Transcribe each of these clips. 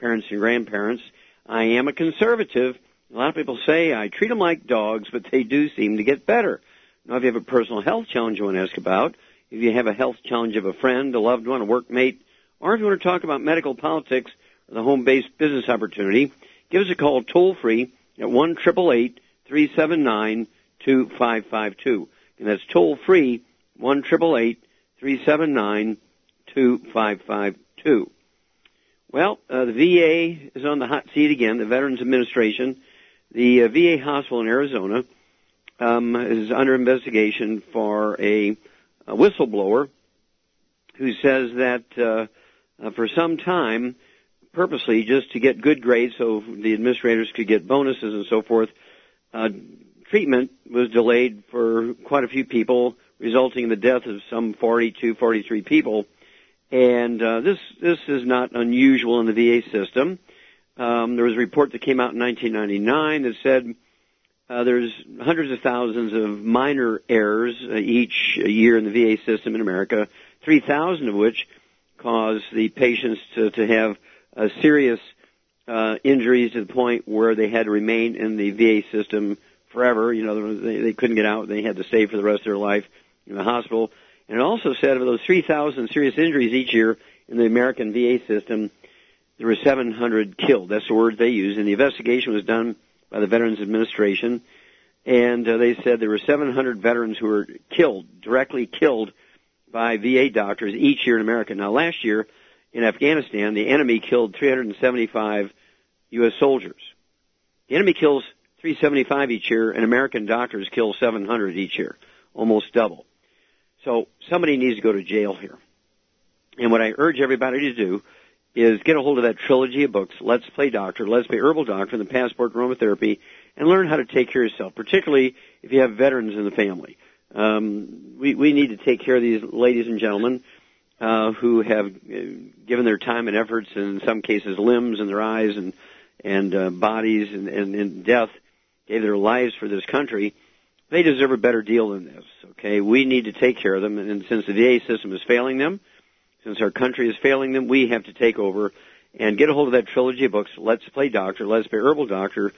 parents and grandparents. I am a conservative. A lot of people say I treat them like dogs, but they do seem to get better. Now, if you have a personal health challenge you want to ask about, if you have a health challenge of a friend, a loved one, a workmate, or if you want to talk about medical politics or the home-based business opportunity, give us a call toll free at one triple eight three seven nine two five five two, and that's toll free one triple eight three seven nine two five five two. Well, uh, the VA is on the hot seat again. The Veterans Administration, the uh, VA hospital in Arizona, um, is under investigation for a, a whistleblower who says that uh, uh, for some time, purposely just to get good grades so the administrators could get bonuses and so forth. Uh, treatment was delayed for quite a few people, resulting in the death of some 42, 43 people. And uh, this this is not unusual in the VA system. Um, there was a report that came out in 1999 that said uh, there's hundreds of thousands of minor errors uh, each year in the VA system in America, 3,000 of which cause the patients to, to have uh, serious uh, injuries to the point where they had to remain in the VA system forever. You know, they, they couldn't get out. They had to stay for the rest of their life in the hospital. And it also said of those 3,000 serious injuries each year in the American VA system, there were 700 killed. That's the word they used. And the investigation was done by the Veterans Administration. And uh, they said there were 700 veterans who were killed, directly killed by VA doctors each year in America. Now, last year in Afghanistan, the enemy killed 375 U.S. soldiers. The enemy kills 375 each year, and American doctors kill 700 each year, almost double. So somebody needs to go to jail here. And what I urge everybody to do is get a hold of that trilogy of books, Let's Play Doctor, Let's Play Herbal Doctor, and the Passport Aromatherapy, and learn how to take care of yourself, particularly if you have veterans in the family. Um, we, we need to take care of these ladies and gentlemen uh, who have uh, given their time and efforts, and in some cases limbs and their eyes and and uh, bodies and, and, and death, gave their lives for this country. They deserve a better deal than this. Okay, we need to take care of them, and since the VA system is failing them, since our country is failing them, we have to take over and get a hold of that trilogy of books. Let's play doctor. Let's play herbal doctor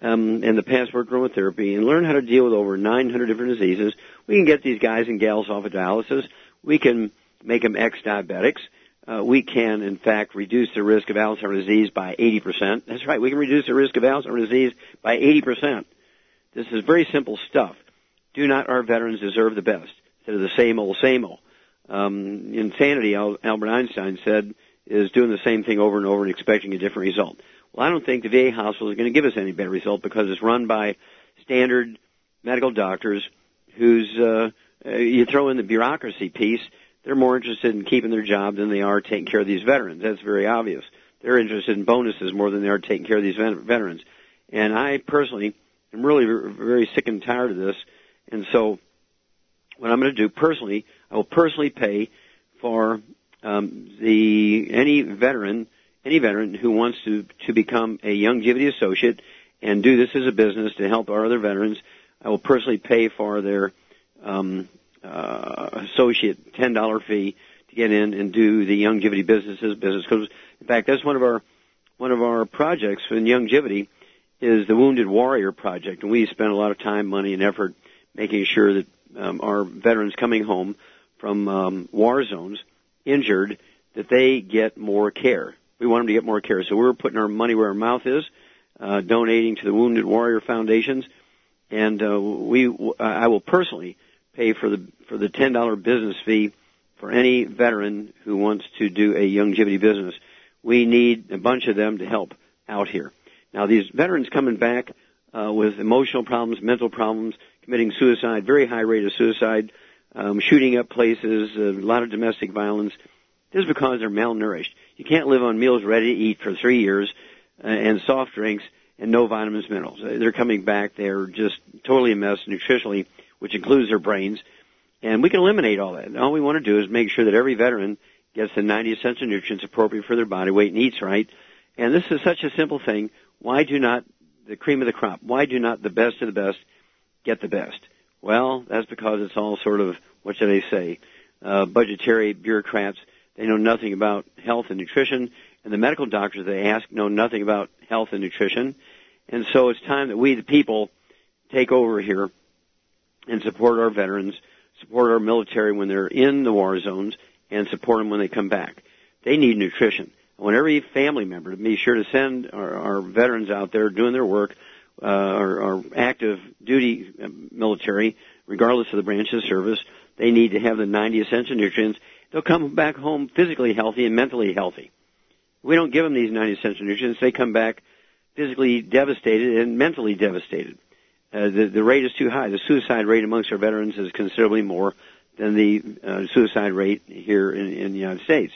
um, and the passport aromatherapy and learn how to deal with over 900 different diseases. We can get these guys and gals off of dialysis. We can make them ex-diabetics. Uh, we can, in fact, reduce the risk of Alzheimer's disease by 80%. That's right, we can reduce the risk of Alzheimer's disease by 80%. This is very simple stuff. Do not our veterans deserve the best instead of the same old, same old? Um, insanity, Albert Einstein said, is doing the same thing over and over and expecting a different result. Well, I don't think the VA hospital is going to give us any better result because it's run by standard medical doctors who's, uh, uh, you throw in the bureaucracy piece, they're more interested in keeping their job than they are taking care of these veterans. That's very obvious. They're interested in bonuses more than they are taking care of these veterans. And I personally am really very sick and tired of this. And so what I'm going to do personally, I will personally pay for um, the any veteran any veteran who wants to, to become a Youngevity associate and do this as a business to help our other veterans, I will personally pay for their um, uh, associate ten dollar fee to get in and do the Youngevity businesses business. Because in fact, that's one of our one of our projects in Youngevity is the Wounded Warrior Project, and we spend a lot of time, money, and effort making sure that um, our veterans coming home from um, war zones, injured, that they get more care We want them to get more care. So we're putting our money where our mouth is, uh, donating to the Wounded Warrior Foundations, and uh, we I will personally pay for the for the ten dollar business fee for any veteran who wants to do a Youngevity business. We need a bunch of them to help out here. Now these veterans coming back uh, with emotional problems, mental problems, committing suicide, very high rate of suicide, um, shooting up places, a lot of domestic violence. This is because they're malnourished. You can't live on meals ready to eat for three years uh, and soft drinks and no vitamins, minerals. They're coming back. They're just totally a mess nutritionally, which includes their brains. And we can eliminate all that. All we want to do is make sure that every veteran gets the 90 essential nutrients appropriate for their body weight and eats right. And this is such a simple thing. Why do not the cream of the crop? Why do not the best of the best get the best? Well, that's because it's all sort of, what should I say, uh, budgetary bureaucrats. They know nothing about health and nutrition, and the medical doctors they ask know nothing about health and nutrition. And so it's time that we, the people, take over here and support our veterans, support our military when they're in the war zones, and support them when they come back. They need nutrition. Want every family member to be sure to send our, our veterans out there doing their work, uh, our, our active duty uh, military, regardless of the branch of service. They need to have the 90 essential nutrients. They'll come back home physically healthy and mentally healthy. We don't give them these 90 essential nutrients. They come back physically devastated and mentally devastated. Uh, the, the rate is too high. The suicide rate amongst our veterans is considerably more than the uh, suicide rate here in, in the United States.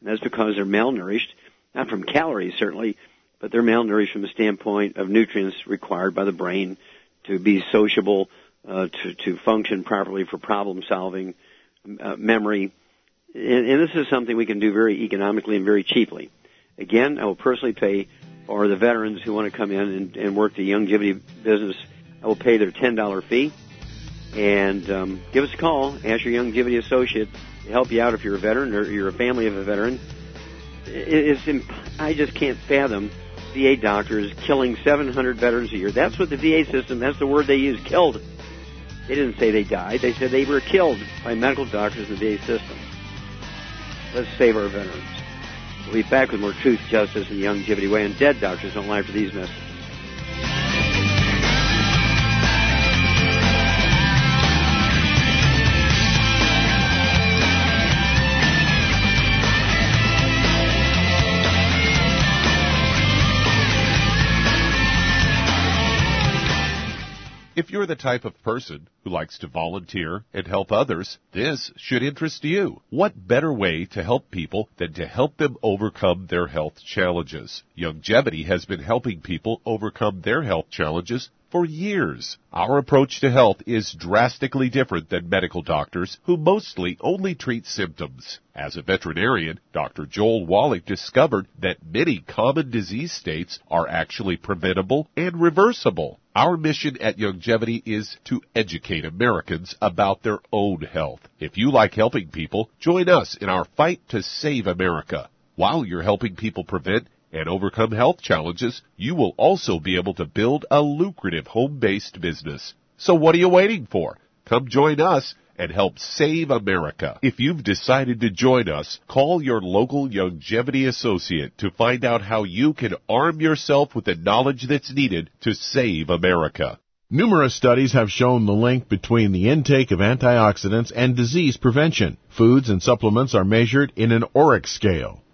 And that's because they're malnourished, not from calories certainly, but they're malnourished from the standpoint of nutrients required by the brain to be sociable, uh, to, to function properly for problem solving, uh, memory. And, and this is something we can do very economically and very cheaply. Again, I will personally pay for the veterans who want to come in and, and work the Youngevity business. I will pay their $10 fee. And um, give us a call. Ask your Youngevity associate help you out if you're a veteran or you're a family of a veteran. It's imp- I just can't fathom VA doctors killing 700 veterans a year. That's what the VA system, that's the word they use, killed. They didn't say they died. They said they were killed by medical doctors in the VA system. Let's save our veterans. We'll be back with more truth, justice, and Youngevity way. And dead doctors don't lie for these messages. The type of person who likes to volunteer and help others, this should interest you. What better way to help people than to help them overcome their health challenges? Youngevity has been helping people overcome their health challenges for years. Our approach to health is drastically different than medical doctors who mostly only treat symptoms. As a veterinarian, Dr. Joel Wallach discovered that many common disease states are actually preventable and reversible. Our mission at Youngevity is to educate Americans about their own health. If you like helping people, join us in our fight to save America. While you're helping people prevent and overcome health challenges, you will also be able to build a lucrative home-based business. So what are you waiting for? Come join us and help save America. If you've decided to join us, call your local Youngevity associate to find out how you can arm yourself with the knowledge that's needed to save America. Numerous studies have shown the link between the intake of antioxidants and disease prevention. Foods and supplements are measured in an ORAC scale.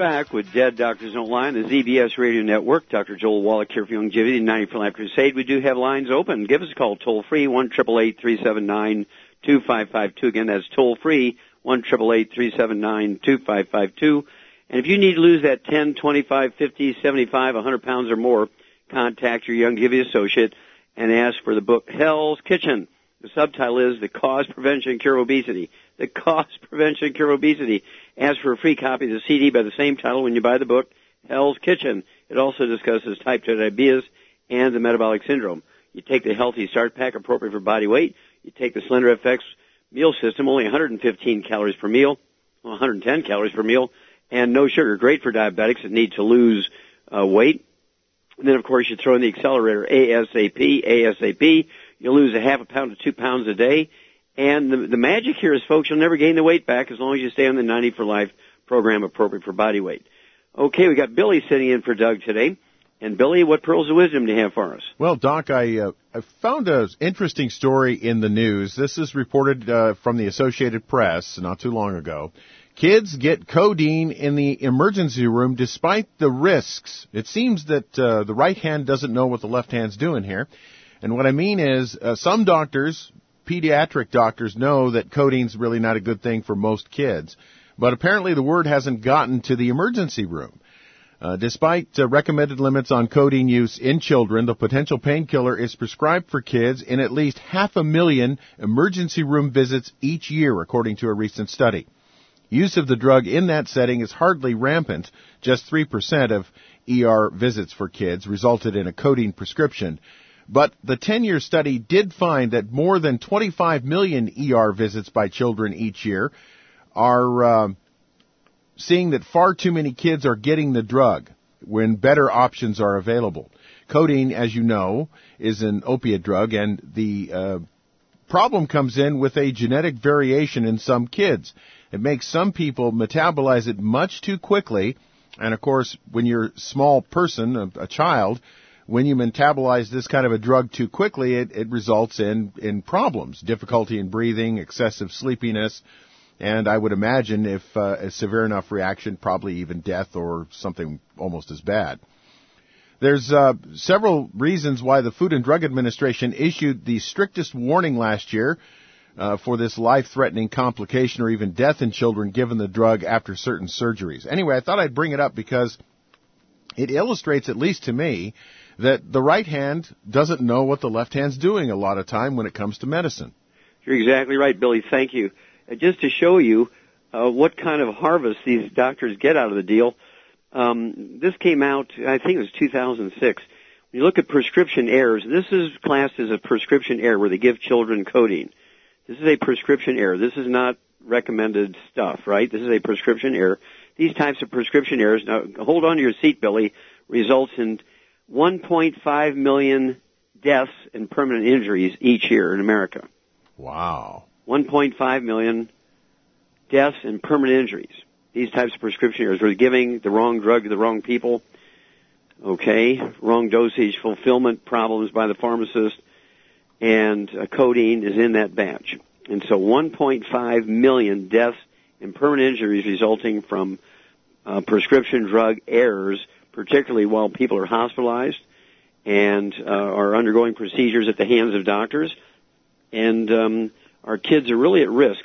Back with Dead Doctors Don't Lie the ZBS Radio Network. Dr. Joel Wallach here for Youngevity and 90 for Life Crusade. We do have lines open. Give us a call toll free, 1 379 2552. Again, that's toll free, 1 379 2552. And if you need to lose that 10, 25, 50, 75, 100 pounds or more, contact your Youngevity associate and ask for the book Hell's Kitchen. The subtitle is The Cause, Prevention, Cure Obesity. The Cause, Prevention, Cure Obesity. Ask for a free copy of the CD by the same title when you buy the book, Hell's Kitchen. It also discusses type 2 diabetes and the metabolic syndrome. You take the Healthy Start Pack appropriate for body weight. You take the Slender FX meal system, only 115 calories per meal, 110 calories per meal, and no sugar. Great for diabetics that need to lose uh, weight. And then, of course, you throw in the accelerator ASAP, ASAP. You'll lose a half a pound to two pounds a day. And the, the magic here is, folks, you'll never gain the weight back as long as you stay on the 90 for Life program appropriate for body weight. Okay, we got Billy sitting in for Doug today. And Billy, what pearls of wisdom do you have for us? Well, Doc, I uh, I found an interesting story in the news. This is reported uh, from the Associated Press not too long ago. Kids get codeine in the emergency room despite the risks. It seems that uh, the right hand doesn't know what the left hand's doing here. And what I mean is, uh, some doctors, pediatric doctors, know that codeine's really not a good thing for most kids. But apparently the word hasn't gotten to the emergency room. Uh, despite uh, recommended limits on codeine use in children, the potential painkiller is prescribed for kids in at least half a million emergency room visits each year, according to a recent study. Use of the drug in that setting is hardly rampant. Just 3% of ER visits for kids resulted in a codeine prescription. But the 10-year study did find that more than 25 million ER visits by children each year are uh, seeing that far too many kids are getting the drug when better options are available. Codeine, as you know, is an opiate drug, and the uh, problem comes in with a genetic variation in some kids. It makes some people metabolize it much too quickly, and of course, when you're a small person, a, a child, when you metabolize this kind of a drug too quickly, it, it results in, in problems, difficulty in breathing, excessive sleepiness, and I would imagine if uh, a severe enough reaction, probably even death or something almost as bad. There's uh, several reasons why the Food and Drug Administration issued the strictest warning last year uh, for this life-threatening complication or even death in children given the drug after certain surgeries. Anyway, I thought I'd bring it up because it illustrates, at least to me, that the right hand doesn't know what the left hand's doing a lot of time when it comes to medicine. You're exactly right, Billy. Thank you. Just to show you uh, what kind of harvest these doctors get out of the deal, um, this came out, I think it was 2006. When you look at prescription errors, this is classed as a prescription error where they give children codeine. This is a prescription error. This is not recommended stuff, right? This is a prescription error. These types of prescription errors, now hold on to your seat, Billy, results in 1.5 million deaths and permanent injuries each year in America. Wow. 1.5 million deaths and permanent injuries. These types of prescription errors. We're giving the wrong drug to the wrong people. Okay. Wrong dosage fulfillment problems by the pharmacist. And uh, codeine is in that batch. And so 1.5 million deaths and permanent injuries resulting from uh, prescription drug errors particularly while people are hospitalized and uh, are undergoing procedures at the hands of doctors. And um, our kids are really at risk.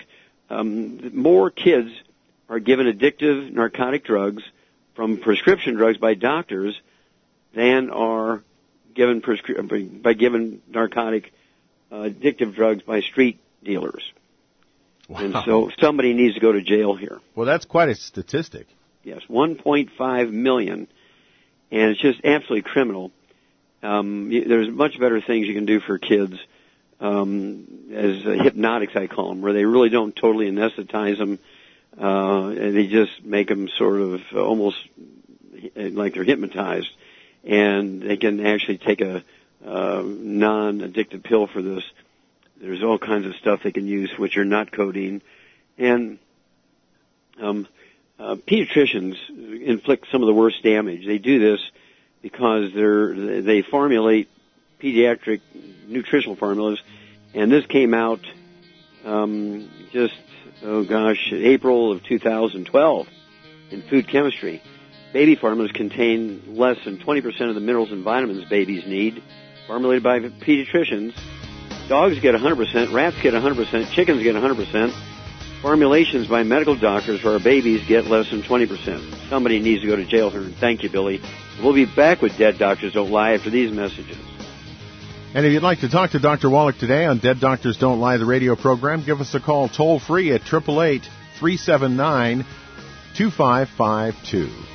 Um, more kids are given addictive narcotic drugs from prescription drugs by doctors than are given prescri- by given narcotic uh, addictive drugs by street dealers. Wow. And so somebody needs to go to jail here. Well, that's quite a statistic. Yes, 1.5 million and it's just absolutely criminal. Um, there's much better things you can do for kids, um, as uh, hypnotics I call them, where they really don't totally anesthetize them, uh, and they just make them sort of almost like they're hypnotized, and they can actually take a uh, non-addictive pill for this. There's all kinds of stuff they can use which are not codeine, and um, uh, pediatricians inflict some of the worst damage. They do this because they're they formulate pediatric nutritional formulas, and this came out um, just oh gosh, April of 2012. in food chemistry. Baby formulas contain less than 20% of the minerals and vitamins babies need, formulated by pediatricians. Dogs get 100%, rats get 100%, chickens get 100%. Formulations by medical doctors for our babies get less than 20%. Somebody needs to go to jail here. Thank you, Billy. We'll be back with Dead Doctors Don't Lie after these messages. And if you'd like to talk to Dr. Wallach today on Dead Doctors Don't Lie, the radio program, give us a call toll free at 888 379 2552.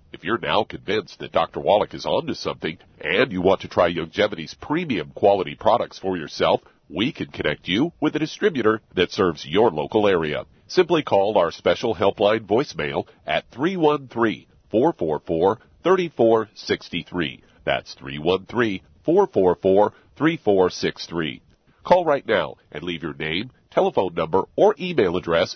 If you're now convinced that Dr. Wallach is onto something and you want to try Youngevity's premium quality products for yourself, we can connect you with a distributor that serves your local area. Simply call our special helpline voicemail at 313-444-3463. That's 313-444-3463. Call right now and leave your name, telephone number, or email address,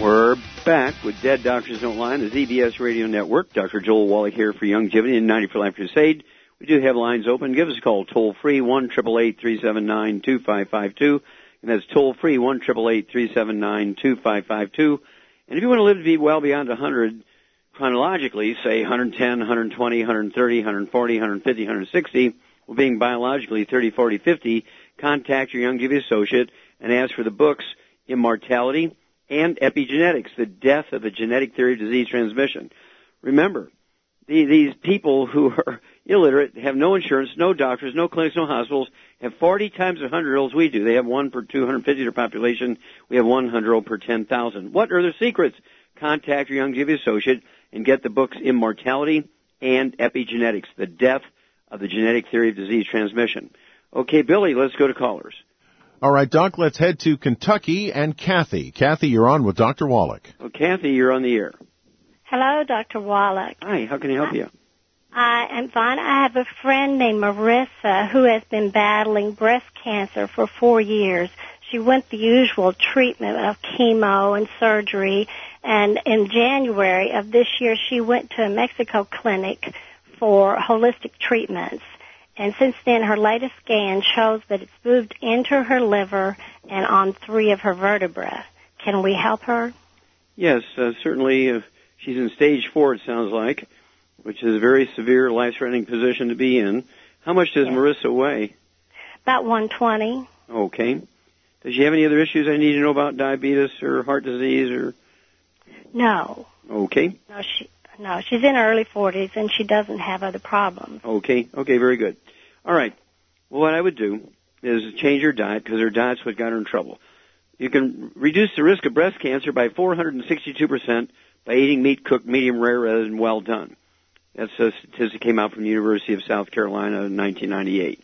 We're back with Dead Doctors Don't Lie on the ZBS Radio Network. Dr. Joel Wallach here for Youngevity and 90 for Life Crusade. We do have lines open. Give us a call toll free one triple eight three seven nine two five five two, and that's toll free one triple eight three seven nine two five five two. And if you want to live to be well beyond 100, chronologically, say 110, 120, 130, 140, 150, 160, well, being biologically 30, 40, 50, contact your Young Youngevity associate and ask for the books Immortality and Epigenetics, the death of the genetic theory of disease transmission. Remember, these people who are illiterate, have no insurance, no doctors, no clinics, no hospitals, have 40 times the 100 year olds we do. They have one per 250 their population. We have 100 per 10,000. What are their secrets? Contact your Youngevity associate and get the books Immortality and Epigenetics, the death of the genetic theory of disease transmission. Okay, Billy, let's go to callers. All right, Doc, let's head to Kentucky and Kathy. Kathy, you're on with Dr. Wallach. Well, Kathy, you're on the air. Hello, Dr. Wallach. Hi, how can I help you? I am fine. I have a friend named Marissa who has been battling breast cancer for four years. She went the usual treatment of chemo and surgery, and in January of this year, she went to a Mexico clinic for holistic treatments. And since then, her latest scan shows that it's moved into her liver and on three of her vertebrae. Can we help her? Yes, uh, certainly. Uh, she's in stage four, it sounds like, which is a very severe, life-threatening position to be in. How much does yes. Marissa weigh? About 120. Okay. Does she have any other issues I need to know about diabetes or heart disease or? No. Okay. No, she no, she's in her early 40s and she doesn't have other problems. Okay. Okay, very good. All right. Well, what I would do is change her diet because her diet's what got her in trouble. You can reduce the risk of breast cancer by 462% by eating meat cooked medium rare rather than well done. That's a statistic came out from the University of South Carolina in 1998.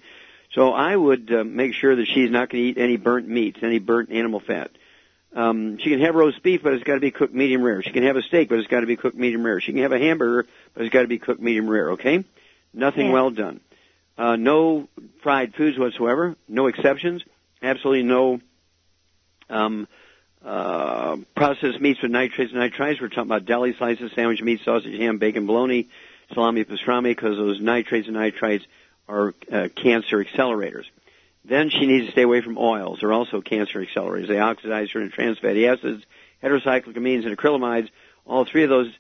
So I would uh, make sure that she's not going to eat any burnt meats, any burnt animal fat. Um, she can have roast beef, but it's got to be cooked medium rare. She can have a steak, but it's got to be cooked medium rare. She can have a hamburger, but it's got to be cooked medium rare. Okay, nothing yeah. well done. Uh, no fried foods whatsoever. No exceptions. Absolutely no um, uh, processed meats with nitrates and nitrites. We're talking about deli slices, sandwich meat, sausage, ham, bacon, bologna, salami, pastrami, because those nitrates and nitrites are uh, cancer accelerators. Then she needs to stay away from oils. They're also cancer accelerators. They oxidize certain trans fatty acids, heterocyclic amines, and acrylamides. All three of those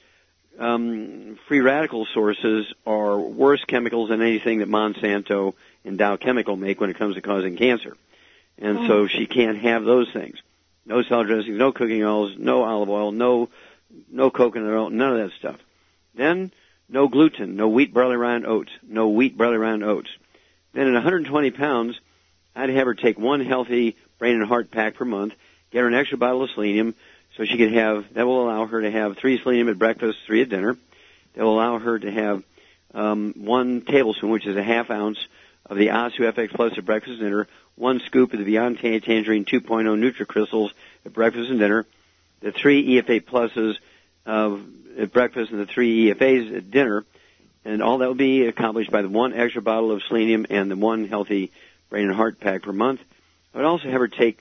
um, free radical sources are worse chemicals than anything that Monsanto and Dow Chemical make when it comes to causing cancer. And oh. so she can't have those things. No salad dressings, no cooking oils, no olive oil, no no coconut oil, none of that stuff. Then no gluten, no wheat, barley, rye, and oats, no wheat, barley, rye, and oats. Then at 120 pounds, I'd have her take one healthy brain and heart pack per month, get her an extra bottle of selenium, so she could have, that will allow her to have three selenium at breakfast, three at dinner. That will allow her to have um, one tablespoon, which is a half ounce, of the OsteoFX Plus at breakfast and dinner, one scoop of the Beyond Tangerine 2.0 NutriCrystals at breakfast and dinner, the three EFA Pluses of at breakfast and the three EFAs at dinner, and all that will be accomplished by the one extra bottle of selenium and the one healthy brain and heart pack per month. I would also have her take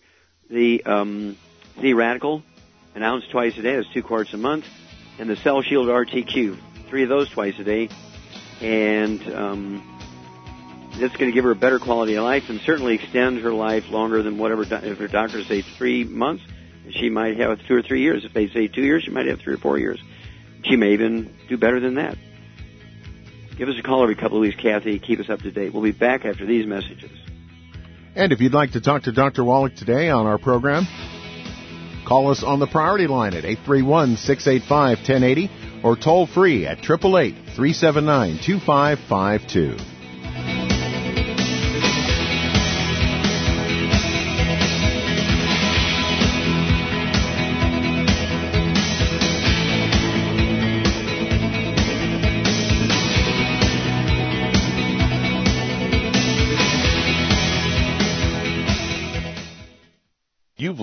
the um, Z Radical, an ounce twice a day. That's two quarts a month, and the Cell Shield RTQ, three of those twice a day, and um, that's going to give her a better quality of life and certainly extend her life longer than whatever if her doctors say three months. She might have two or three years. If they say two years, she might have three or four years. She may even do better than that. Give us a call every couple of weeks, Kathy. Keep us up to date. We'll be back after these messages. And if you'd like to talk to Dr. Wallach today on our program, call us on the priority line at 831 685 1080 or toll free at 888 379 2552.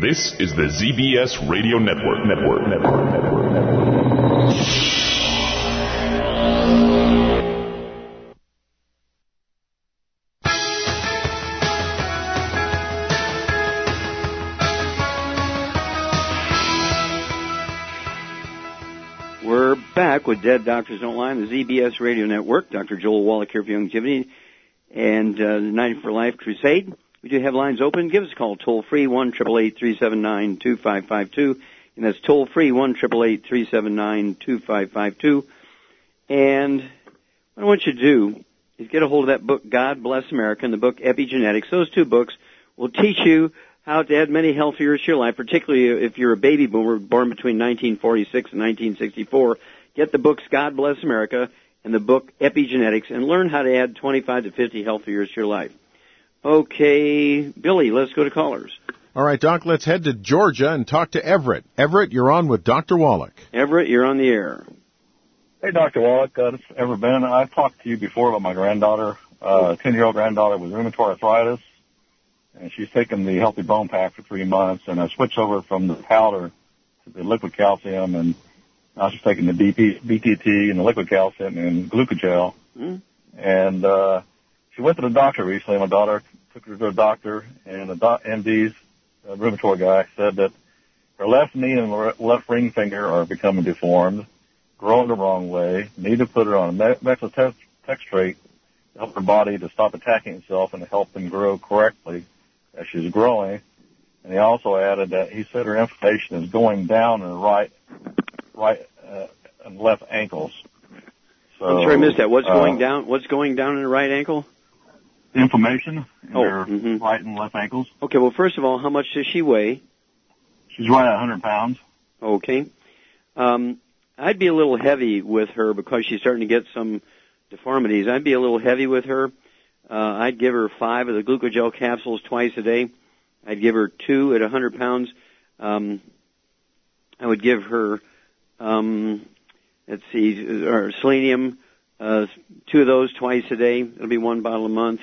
This is the ZBS Radio Network. Network. Network. Network. Network. We're back with Dead Doctors Don't Lie on the ZBS Radio Network. Dr. Joel Wallach here for Youngevity and uh, the 90 for Life Crusade. We do have lines open. Give us a call toll free one triple eight three seven nine two five five two, and that's toll free one triple eight three seven nine two five five two. And what I want you to do is get a hold of that book, God Bless America, and the book Epigenetics. Those two books will teach you how to add many health years to your life, particularly if you're a baby boomer born between 1946 and 1964. Get the books God Bless America and the book Epigenetics and learn how to add 25 to 50 healthy years to your life. Okay, Billy, let's go to callers. All right, Doc, let's head to Georgia and talk to Everett. Everett, you're on with Dr. Wallach. Everett, you're on the air. Hey, Dr. Wallach, uh, this is Everett Ben. I've talked to you before about my granddaughter, uh, 10 year old granddaughter with rheumatoid arthritis and she's taken the healthy bone pack for three months, and I switched over from the powder to the liquid calcium, and now she's taking the BP, BTT and the liquid calcium and glucogel. Mm. And uh, she went to the doctor recently. My daughter took her to the doctor, and the doc, MD's uh, rheumatoid guy said that her left knee and left ring finger are becoming deformed, growing the wrong way. Need to put her on a methotrexate to help her body to stop attacking itself and to help them grow correctly as she's growing. And he also added that he said her inflammation is going down in the right, right, uh, and left ankles. So, I'm sorry, I missed that. What's uh, going down? What's going down in the right ankle? Inflammation in oh, her mm-hmm. right and left ankles. Okay. Well, first of all, how much does she weigh? She's right at 100 pounds. Okay. Um, I'd be a little heavy with her because she's starting to get some deformities. I'd be a little heavy with her. Uh, I'd give her five of the glucogel capsules twice a day. I'd give her two at 100 pounds. Um, I would give her, um, let's see, or selenium, uh, two of those twice a day. It'll be one bottle a month.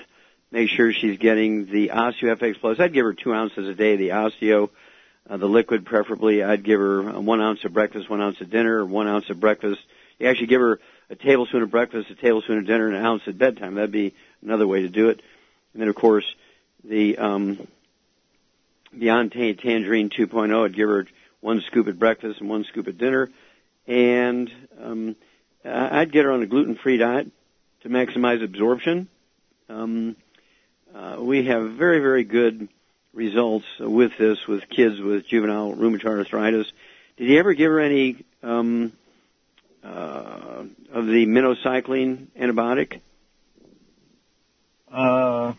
Make sure she's getting the OsteoFX Plus. I'd give her two ounces a day, the Osteo, uh, the liquid preferably. I'd give her one ounce of breakfast, one ounce of dinner, one ounce of breakfast. You actually give her a tablespoon of breakfast, a tablespoon of dinner, and an ounce at bedtime. That'd be another way to do it. And then, of course, the um, Beyond Tangerine 2.0, I'd give her one scoop at breakfast and one scoop at dinner. And um, I'd get her on a gluten-free diet to maximize absorption. Um, uh, we have very, very good results with this with kids with juvenile rheumatoid arthritis. Did you ever give her any um, uh, of the minocycline antibiotic? Uh,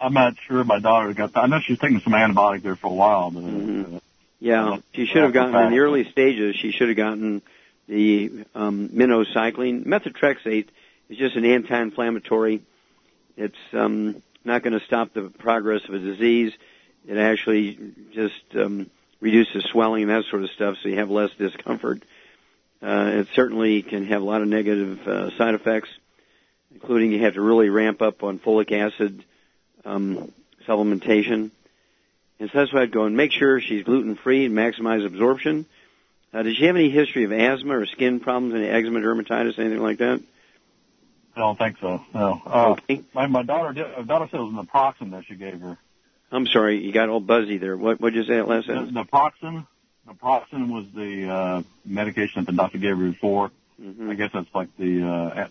I'm not sure. My daughter got. That. I know she's taking some antibiotic there for a while, but. Uh, mm-hmm. Yeah, she should have gotten in the early stages. She should have gotten the um, minocycline. Methotrexate is just an anti-inflammatory. It's um, not going to stop the progress of a disease. It actually just um, reduces swelling and that sort of stuff, so you have less discomfort. Uh, it certainly can have a lot of negative uh, side effects, including you have to really ramp up on folic acid um, supplementation. And so that's why I'd go and make sure she's gluten free and maximize absorption. Uh, does she have any history of asthma or skin problems, any eczema, dermatitis, anything like that? I don't think so. No. Uh, okay. My my daughter did. My daughter said it was naproxen that she gave her. I'm sorry, you got all buzzy there. What what did you say at last sentence? Naproxen. Naproxen was the uh, medication that the doctor gave her before. Mm-hmm. I guess that's like the. Uh,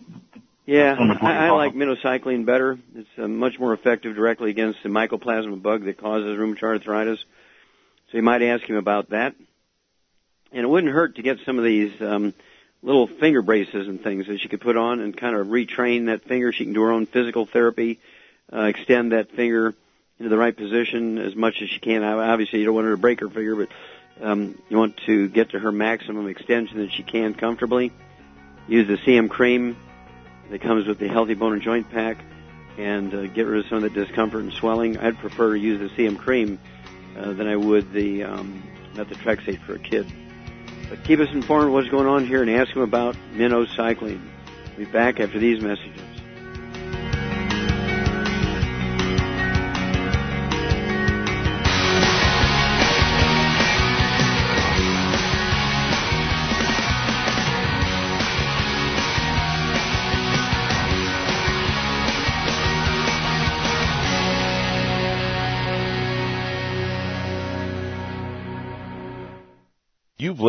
yeah, I, I like minocycline better. It's uh, much more effective directly against the mycoplasma bug that causes rheumatoid arthritis. So you might ask him about that. And it wouldn't hurt to get some of these um, little finger braces and things that she could put on and kind of retrain that finger. She can do her own physical therapy, uh, extend that finger into the right position as much as she can. Obviously, you don't want her to break her finger, but um, you want to get to her maximum extension that she can comfortably. Use the CM cream that comes with the Healthy Bone and Joint Pack and uh, get rid of some of the discomfort and swelling. I'd prefer to use the CM cream uh, than I would the um, methotrexate for a kid. But keep us informed of what's going on here and ask them about minocycline. We'll be back after these messages.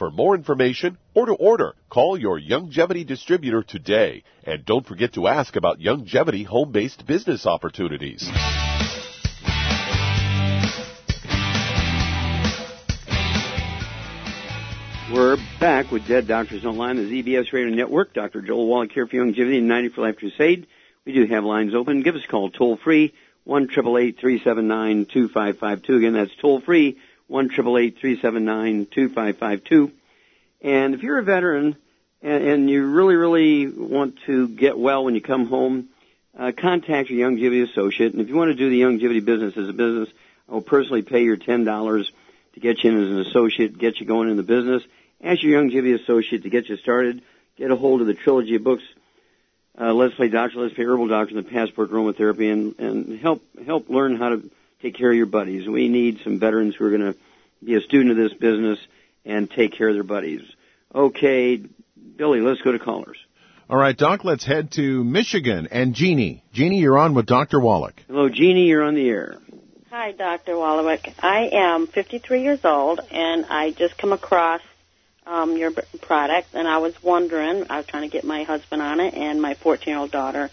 For more information or to order, call your Youngevity distributor today. And don't forget to ask about Youngevity home based business opportunities. We're back with Dead Doctors Online, the ZBS Radio Network. Dr. Joel Wallach here for Youngevity and 90 for Life Crusade. We do have lines open. Give us a call toll free, 1 Again, that's toll free, 1 379 2552. And if you're a veteran and, and you really really want to get well when you come home, uh, contact your Youngevity associate. And if you want to do the Youngevity business as a business, I will personally pay your ten dollars to get you in as an associate, get you going in the business. Ask your Youngevity associate to get you started. Get a hold of the trilogy of books uh, Let's Play Doctor, Let's Play Herbal Doctor, and the Passport Aromatherapy, and, and help help learn how to take care of your buddies. We need some veterans who are going to be a student of this business and take care of their buddies. Okay, Billy, let's go to callers. All right, Doc, let's head to Michigan and Jeannie. Jeannie, you're on with Dr. Wallach. Hello, Jeannie. You're on the air. Hi, Dr. Wallach. I am 53 years old, and I just come across um, your b- product, and I was wondering, I was trying to get my husband on it and my 14-year-old daughter,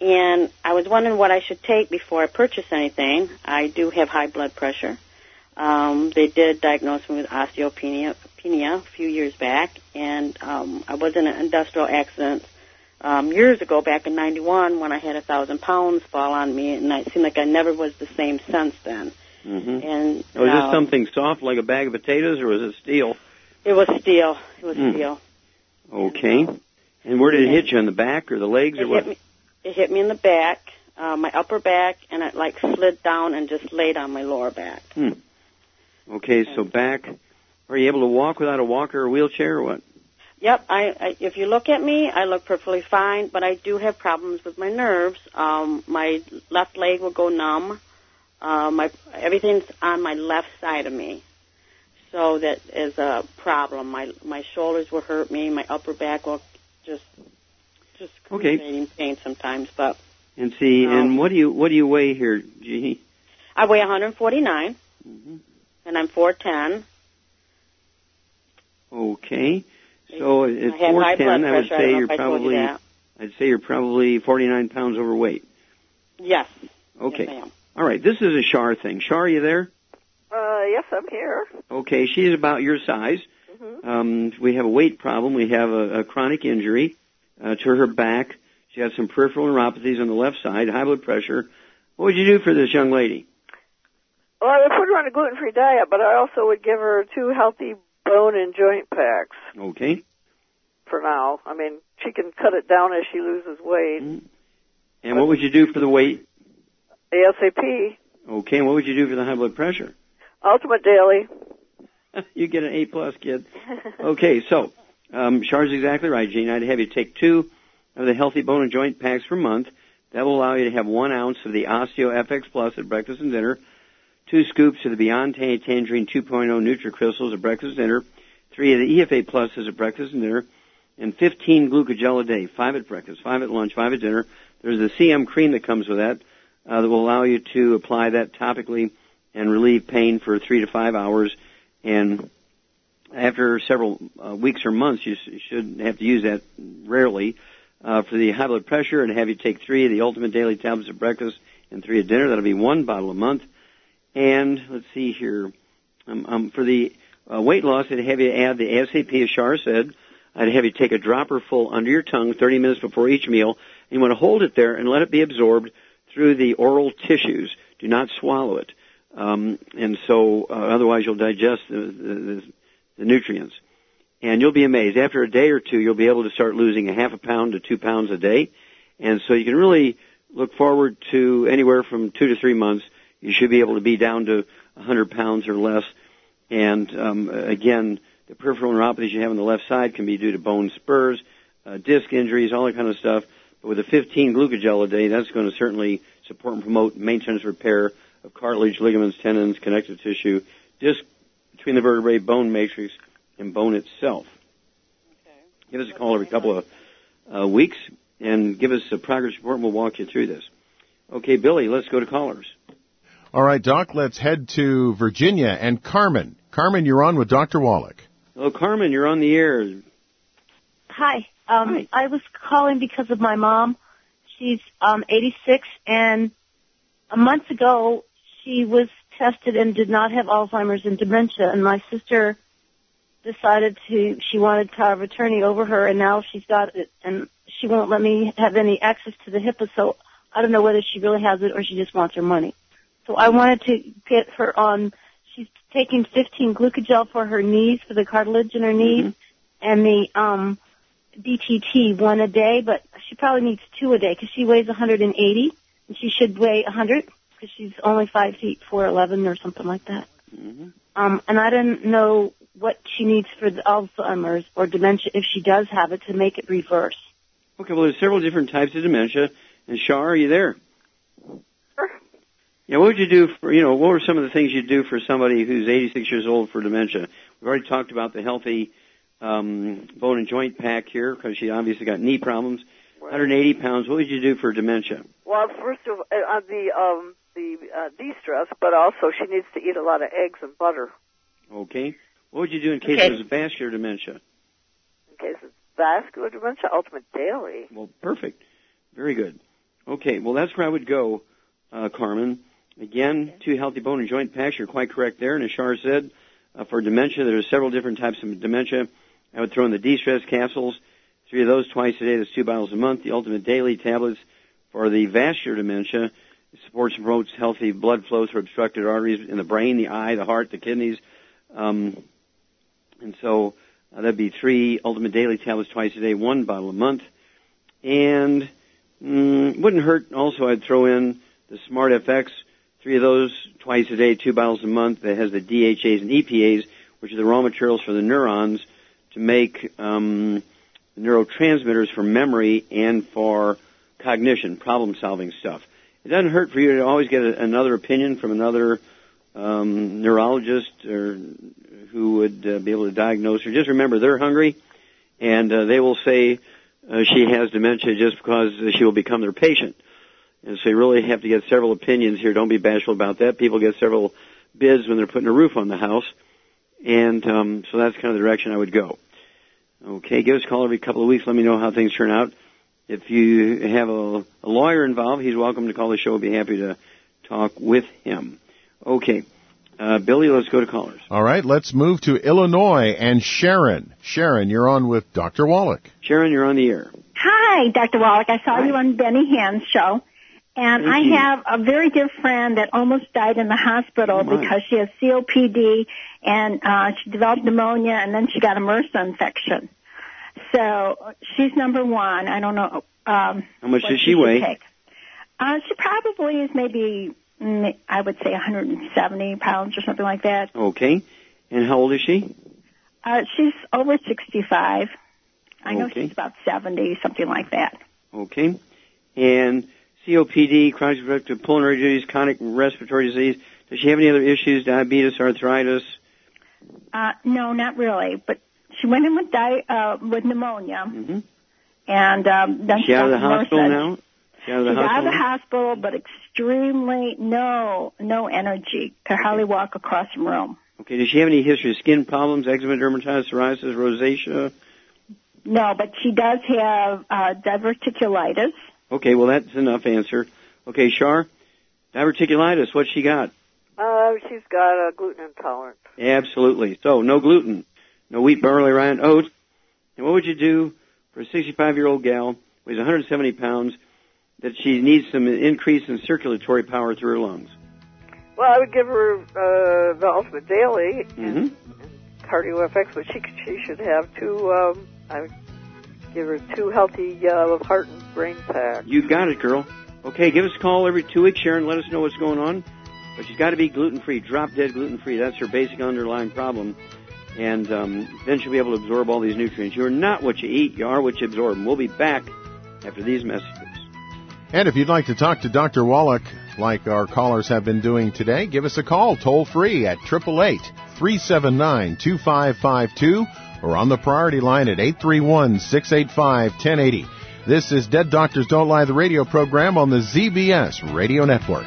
and I was wondering what I should take before I purchase anything. I do have high blood pressure. Um, they did diagnose me with osteopenia a few years back, and um, I was in an industrial accident um, years ago, back in '91, when I had a thousand pounds fall on me, and it seemed like I never was the same since then. Mm-hmm. And Was now- this something soft like a bag of potatoes, or was it steel? It was steel. It was Hmm. steel. Okay. And where did it hit you? On the back or the legs or what? hit me. It hit me in the back, uh, my upper back, and it like slid down and just laid on my lower back. Hmm. Okay, so back. Are you able to walk without a walker or wheelchair or what? Yep. I, I if you look at me, I look perfectly fine, but I do have problems with my nerves. Um, my left leg will go numb. Uh, my everything's on my left side of me, so that is a problem. My my shoulders will hurt me. My upper back will just just Okay. pain sometimes. But And see, No. and what do you what do you weigh here, Jeannie? I weigh 149, and I'm 410. Okay. So at I have high blood 410, I would pressure. I say you're if I told you probably—I'd say you're probably 49 pounds overweight. Yes. Okay. Yes, All right. This is a Shar thing. Shar, are you there? Uh, yes, I'm here. Okay. She's about your size. Mm-hmm. Um, we have a weight problem. We have a, a chronic injury uh, to her back. She has some peripheral neuropathies on the left side, high blood pressure. What would you do for this young lady? Well, I would put her on a gluten-free diet, but I also would give her two healthy bone and joint packs Okay. for now. I mean, she can cut it down as she loses weight. And what would you do for the weight? ASAP, Okay. And what would you do for the high blood pressure? Ultimate Daily. you get an A plus, kid. Okay, so um, Char's exactly right, Gene. I'd have you take two of the healthy bone and joint packs per month. That will allow you to have one ounce of the Osteo FX Plus at breakfast and dinner, two scoops of the Beyond Tan- Tangerine 2.0 NutriCrystals at breakfast dinner, three of the EFA Pluses at breakfast and dinner, and 15 glucogel a day, five at breakfast, five at lunch, five at dinner. There's the CM cream that comes with that uh, that will allow you to apply that topically and relieve pain for three to five hours. And after several uh, weeks or months, you, s- you should have to use that rarely uh, for the high blood pressure, and have you take three of the Ultimate Daily tablets at breakfast and three at dinner. That'll be one bottle a month. And let's see here, um, um, for the uh, weight loss, I'd have you add the ASAP, as Shar said. I'd have you take a dropper full under your tongue 30 minutes before each meal. And you want to hold it there and let it be absorbed through the oral tissues. Do not swallow it. Um, and so, uh, otherwise you'll digest the, the, the nutrients. And you'll be amazed. After a day or two, you'll be able to start losing a half a pound to two pounds a day. And so you can really look forward to anywhere from two to three months. You should be able to be down to 100 pounds or less. And um, again, the peripheral neuropathies you have on the left side can be due to bone spurs, uh, disc injuries, all that kind of stuff. But with a 15 glucogel a day, that's going to certainly support and promote maintenance repair of cartilage, ligaments, tendons, connective tissue, disc between the vertebrae, bone matrix, and bone itself. Give us a call every couple of uh, weeks and give us a progress report, and we'll walk you through this. Okay, Billy, let's go to callers. All right, Doc, let's head to Virginia and Carmen. Carmen, you're on with Dr. Wallach. Hello, Carmen, you're on the air. Hi. Um, I was calling because of my mom. She's um, 86, and a month ago she was tested and did not have Alzheimer's and dementia. And my sister decided to she wanted power of attorney over her, and now she's got it, and she won't let me have any access to the HIPAA. So I don't know whether she really has it or she just wants her money. So I wanted to get her on. She's taking 15 glucogel for her knees for the cartilage in her knees, and the um BTT one a day, but she probably needs two a day because she weighs 180 and she should weigh 100 because she's only five feet four eleven or something like that. Mm-hmm. Um, and I didn't know what she needs for the Alzheimer's or dementia if she does have it to make it reverse. Okay, well, there's several different types of dementia. And Shar, are you there? Yeah, what would you do for, you know, what were some of the things you'd do for somebody who's 86 years old for dementia? We've already talked about the healthy um, bone and joint pack here because she obviously got knee problems. 180 pounds. What would you do for dementia? Well, first of all, uh, the um, the uh, de-stress, but also she needs to eat a lot of eggs and butter. Okay. What would you do in case Okay. it was vascular dementia? In case it's vascular dementia, ultimate daily. Well, perfect. Very good. Okay, well, that's where I would go, uh, Carmen. Again, two healthy bone and joint packs. You're quite correct there. And as Shar said, uh, for dementia, there's several different types of dementia. I would throw in the de-stress capsules, three of those twice a day. That's two bottles a month. The ultimate daily tablets for the vascular dementia. It supports and promotes healthy blood flow through obstructed arteries in the brain, the eye, the heart, the kidneys. Um, and so uh, that'd be three ultimate daily tablets twice a day, one bottle a month. And mm, wouldn't hurt. Also, I'd throw in the Smart FX, three of those twice a day, two bottles a month. That has the DHAs and EPAs, which are the raw materials for the neurons to make um, neurotransmitters for memory and for cognition, problem-solving stuff. It doesn't hurt for you to always get a, another opinion from another um, neurologist or who would uh, be able to diagnose her. Just remember, they're hungry, and uh, they will say uh, she has dementia just because she will become their patient. And so you really have to get several opinions here. Don't be bashful about that. People get several bids when they're putting a roof on the house, and um, so that's kind of the direction I would go. Okay, give us a call every couple of weeks. Let me know how things turn out. If you have a, a lawyer involved, he's welcome to call the show. We'll be happy to talk with him. Okay, uh, Billy, let's go to callers. All right, let's move to Illinois and Sharon. Sharon, you're on with Dr. Wallach. Sharon, you're on the air. Hi, Dr. Wallach. I saw you on Benny Hinn's show. And Thank I you. have a very dear friend that almost died in the hospital Oh, because she has COPD and uh, she developed pneumonia and then she got a MRSA infection. So she's number one. I don't know. Um, How much does she should weigh? take. Uh, she probably is maybe, mm, I would say 170 pounds or something like that. Okay, and how old is she? Uh, she's over 65. I know she's about 70, something like that. Okay, and COPD, chronic obstructive pulmonary disease, chronic respiratory disease. Does she have any other issues? Diabetes, arthritis? Uh, no, not really. But she went in with di- uh, with pneumonia, hmm and um, then Is she out of the hospital now? She out of the She's out of hospital? the hospital, but extremely no no energy. Could hardly walk across the room. Okay, does she have any history of skin problems, eczema, dermatitis, psoriasis, rosacea? No, but she does have uh, diverticulitis. Okay, well that's enough answer. Okay, Shar, diverticulitis, what's she got? Uh, she's got a gluten intolerance. Absolutely. So no gluten, no wheat, barley, rye, and oats. And what would you do for a 65-year-old gal, weighs 170 pounds, that she needs some increase in circulatory power through her lungs? Well, I would give her uh, the ultimate daily hmm cardio FX, but she she should have two. Um, I would give her two healthy uh, heart and brain packs. You got it, girl. Okay, give us a call every two weeks, Sharon. Let us know what's going on. But she's got to be gluten free, drop dead gluten free. That's her basic underlying problem. And um, then she'll be able to absorb all these nutrients. You're not what you eat, you are what you absorb. And we'll be back after these messages. And if you'd like to talk to Dr. Wallach, like our callers have been doing today, give us a call toll free at 888 379 2552 or on the priority line at 831 685 1080. This is Dead Doctors Don't Lie, the radio program on the ZBS Radio Network.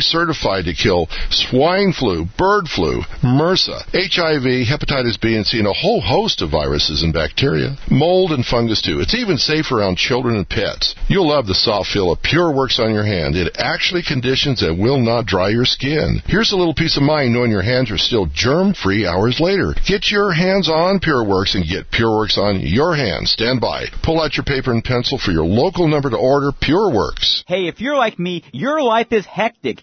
Certified to kill swine flu, bird flu, MRSA, HIV, hepatitis B and C, and a whole host of viruses and bacteria. Mold and fungus too. It's even safe around children and pets. You'll love the soft feel of Pure Works on your hand. It actually conditions and will not dry your skin. Here's a little peace of mind knowing your hands are still germ free hours later. Get your hands on Pure Works and get Pure Works on your hands. Stand by. Pull out your paper and pencil for your local number to order Pure Works. Hey, if you're like me, your life is hectic.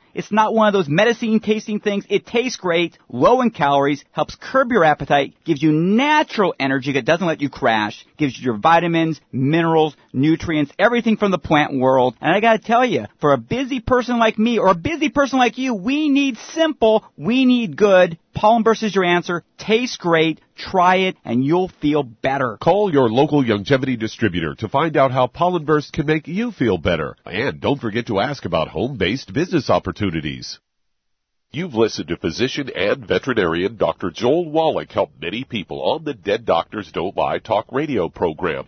It's not one of those medicine tasting things. It tastes great, low in calories, helps curb your appetite, gives you natural energy that doesn't let you crash, gives you your vitamins, minerals, nutrients, everything from the plant world. And I gotta tell you, for a busy person like me or a busy person like you, we need simple, we need good. Pollen Burst is your answer. Tastes great. Try it and you'll feel better. Call your local Youngevity distributor to find out how Pollen Burst can make you feel better. And don't forget to ask about home-based business opportunities. You've listened to physician and veterinarian Dr. Joel Wallach help many people on the Dead Doctors Don't Lie talk radio program.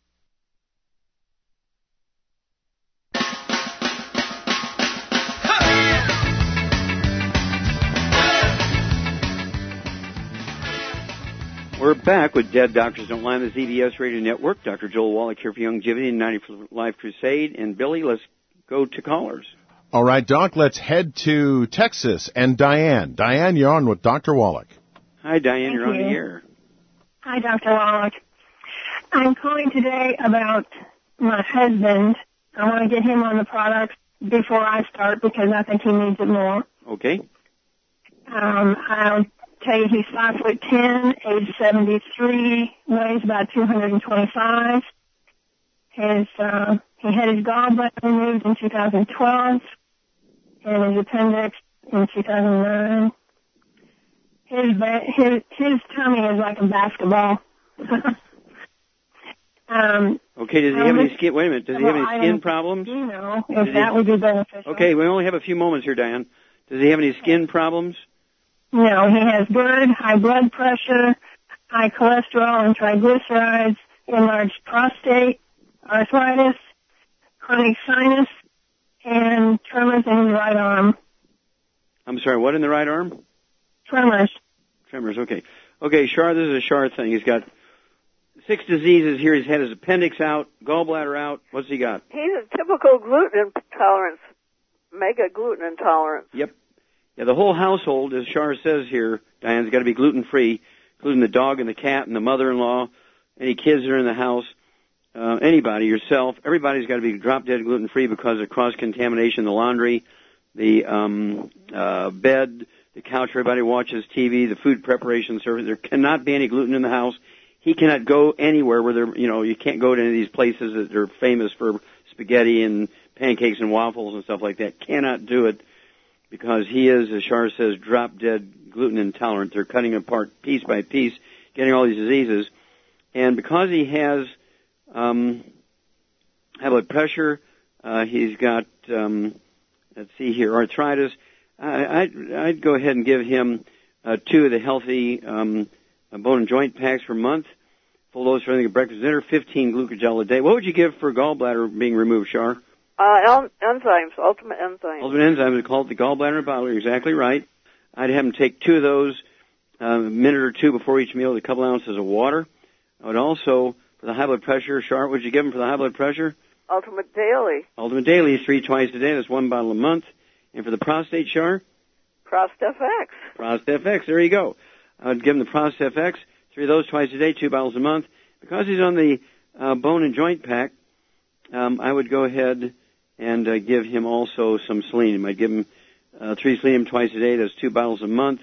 We're back with Dead Doctors Don't Lie on the ZBS Radio Network. Dr. Joel Wallach here for Youngevity and 90 for Life Crusade. And Billy, let's go to callers. All right, Doc, let's head to Texas and Diane. Diane, you're on with Dr. Wallach. Hi, Diane. Thank you're on you. the air. Hi, Dr. Wallach. I'm calling today about my husband. I want to get him on the products before I start because I think he needs it more. Okay. Um, I'll tell you he's five foot ten, age seventy three, weighs about two hundred and twenty five. His uh, he had his gallbladder removed in 2012 and his appendix in 2009. His his his tummy is like a basketball. um, Okay, does he have any skin, wait a minute, does he have any skin problems? you know, Does if he- that would be beneficial. Okay, we only have a few moments here, Diane. Does he have any skin problems? No, he has GERD, high blood pressure, high cholesterol and triglycerides, enlarged prostate, arthritis, chronic sinus, and tremors in his right arm. I'm sorry, what in the right arm? Tremors. Tremors, okay. Okay, Shar, this is a Shar thing. He's got six diseases here. He's had his appendix out, gallbladder out. What's he got? He's a typical gluten intolerance, mega gluten intolerance. Yep. Yeah, the whole household, as Shar says here, Diane's got to be gluten free, including the dog and the cat and the mother-in-law, any kids that are in the house, uh, anybody, yourself. Everybody's got to be drop dead gluten free because of cross contamination, the laundry, the um, uh, bed, the couch. Everybody watches TV, the food preparation service. There cannot be any gluten in the house. He cannot go anywhere where there, you know, you can't go to any of these places that are famous for spaghetti and pancakes and waffles and stuff like that. Cannot do it because he is, as Shar says, drop dead gluten intolerant. They're cutting apart piece by piece, getting all these diseases. And because he has um, high blood pressure, uh, he's got, um, let's see here, arthritis. I, I'd, I'd go ahead and give him uh, two of the healthy um, bone and joint packs per month. Full dose for anything at breakfast, dinner, 15 glucogel a day. What would you give for gallbladder being removed, Shar? Uh, enzymes, ultimate enzymes. Ultimate enzymes are called the gallbladder bottle. You're exactly right. I'd have him take two of those uh, a minute or two before each meal with a couple ounces of water. I would also, for the high blood pressure, Char, what would you give him for the high blood pressure? Ultimate Daily. Ultimate Daily, three twice a day. That's one bottle a month. And for the prostate, Char? Prost FX. Prost FX. There you go. I'd give him the Prost FX, three of those twice a day, two bottles a month. Because he's on the uh, bone and joint pack, um, I would go ahead and uh, give him also some selenium. I'd give him uh, three selenium twice a day. That's two bottles a month.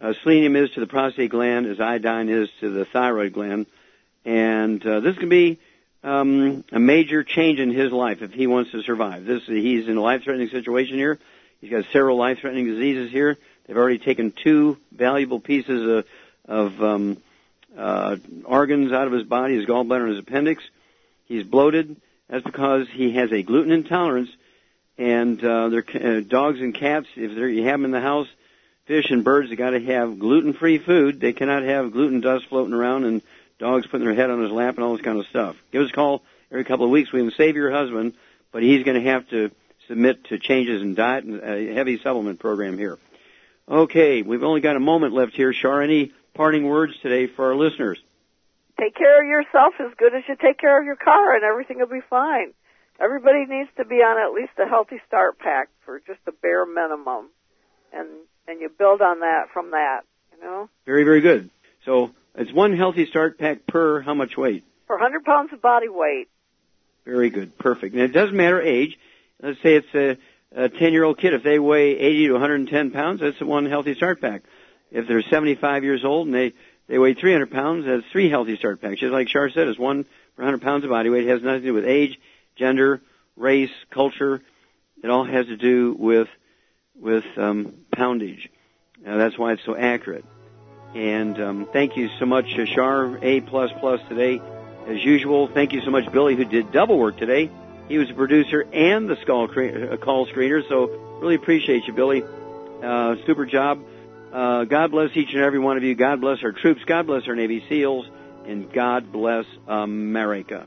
Uh, selenium is to the prostate gland as iodine is to the thyroid gland, and uh, this can be um, a major change in his life if he wants to survive. This he's in a life-threatening situation here. He's got several life-threatening diseases here. They've already taken two valuable pieces of, of um, uh, organs out of his body, his gallbladder and his appendix. He's bloated. That's because he has a gluten intolerance. And uh, their uh, dogs and cats, if you have them in the house, fish and birds, they got to have gluten-free food. They cannot have gluten dust floating around and dogs putting their head on his lap and all this kind of stuff. Give us a call every couple of weeks. We can save your husband, but he's going to have to submit to changes in diet and a heavy supplement program here. Okay, we've only got a moment left here. Char, any parting words today for our listeners? Take care of yourself as good as you take care of your car, and everything will be fine. Everybody needs to be on at least a healthy start pack for just the bare minimum, and and you build on that from that. You know. Very, very good. So it's one healthy start pack per how much weight? For 100 pounds of body weight. Very good, perfect. And it doesn't matter age. Let's say it's a a 10 year old kid, if they weigh 80 to 110 pounds, that's one healthy start pack. If they're 75 years old and they, they weigh 300 pounds, that's three healthy start packs. Just like Char said, it's one for 100 pounds of body weight. It has nothing to do with age, gender, race, culture. It all has to do with, with, um, poundage. That's why it's so accurate. And, um, thank you so much, uh, Char, A plus plus today. As usual, thank you so much, Billy, who did double work today. He was a producer and the call, uh, call screener, so really appreciate you, Billy. Uh, super job. Uh, God bless each and every one of you. God bless our troops. God bless our Navy SEALs. And God bless America.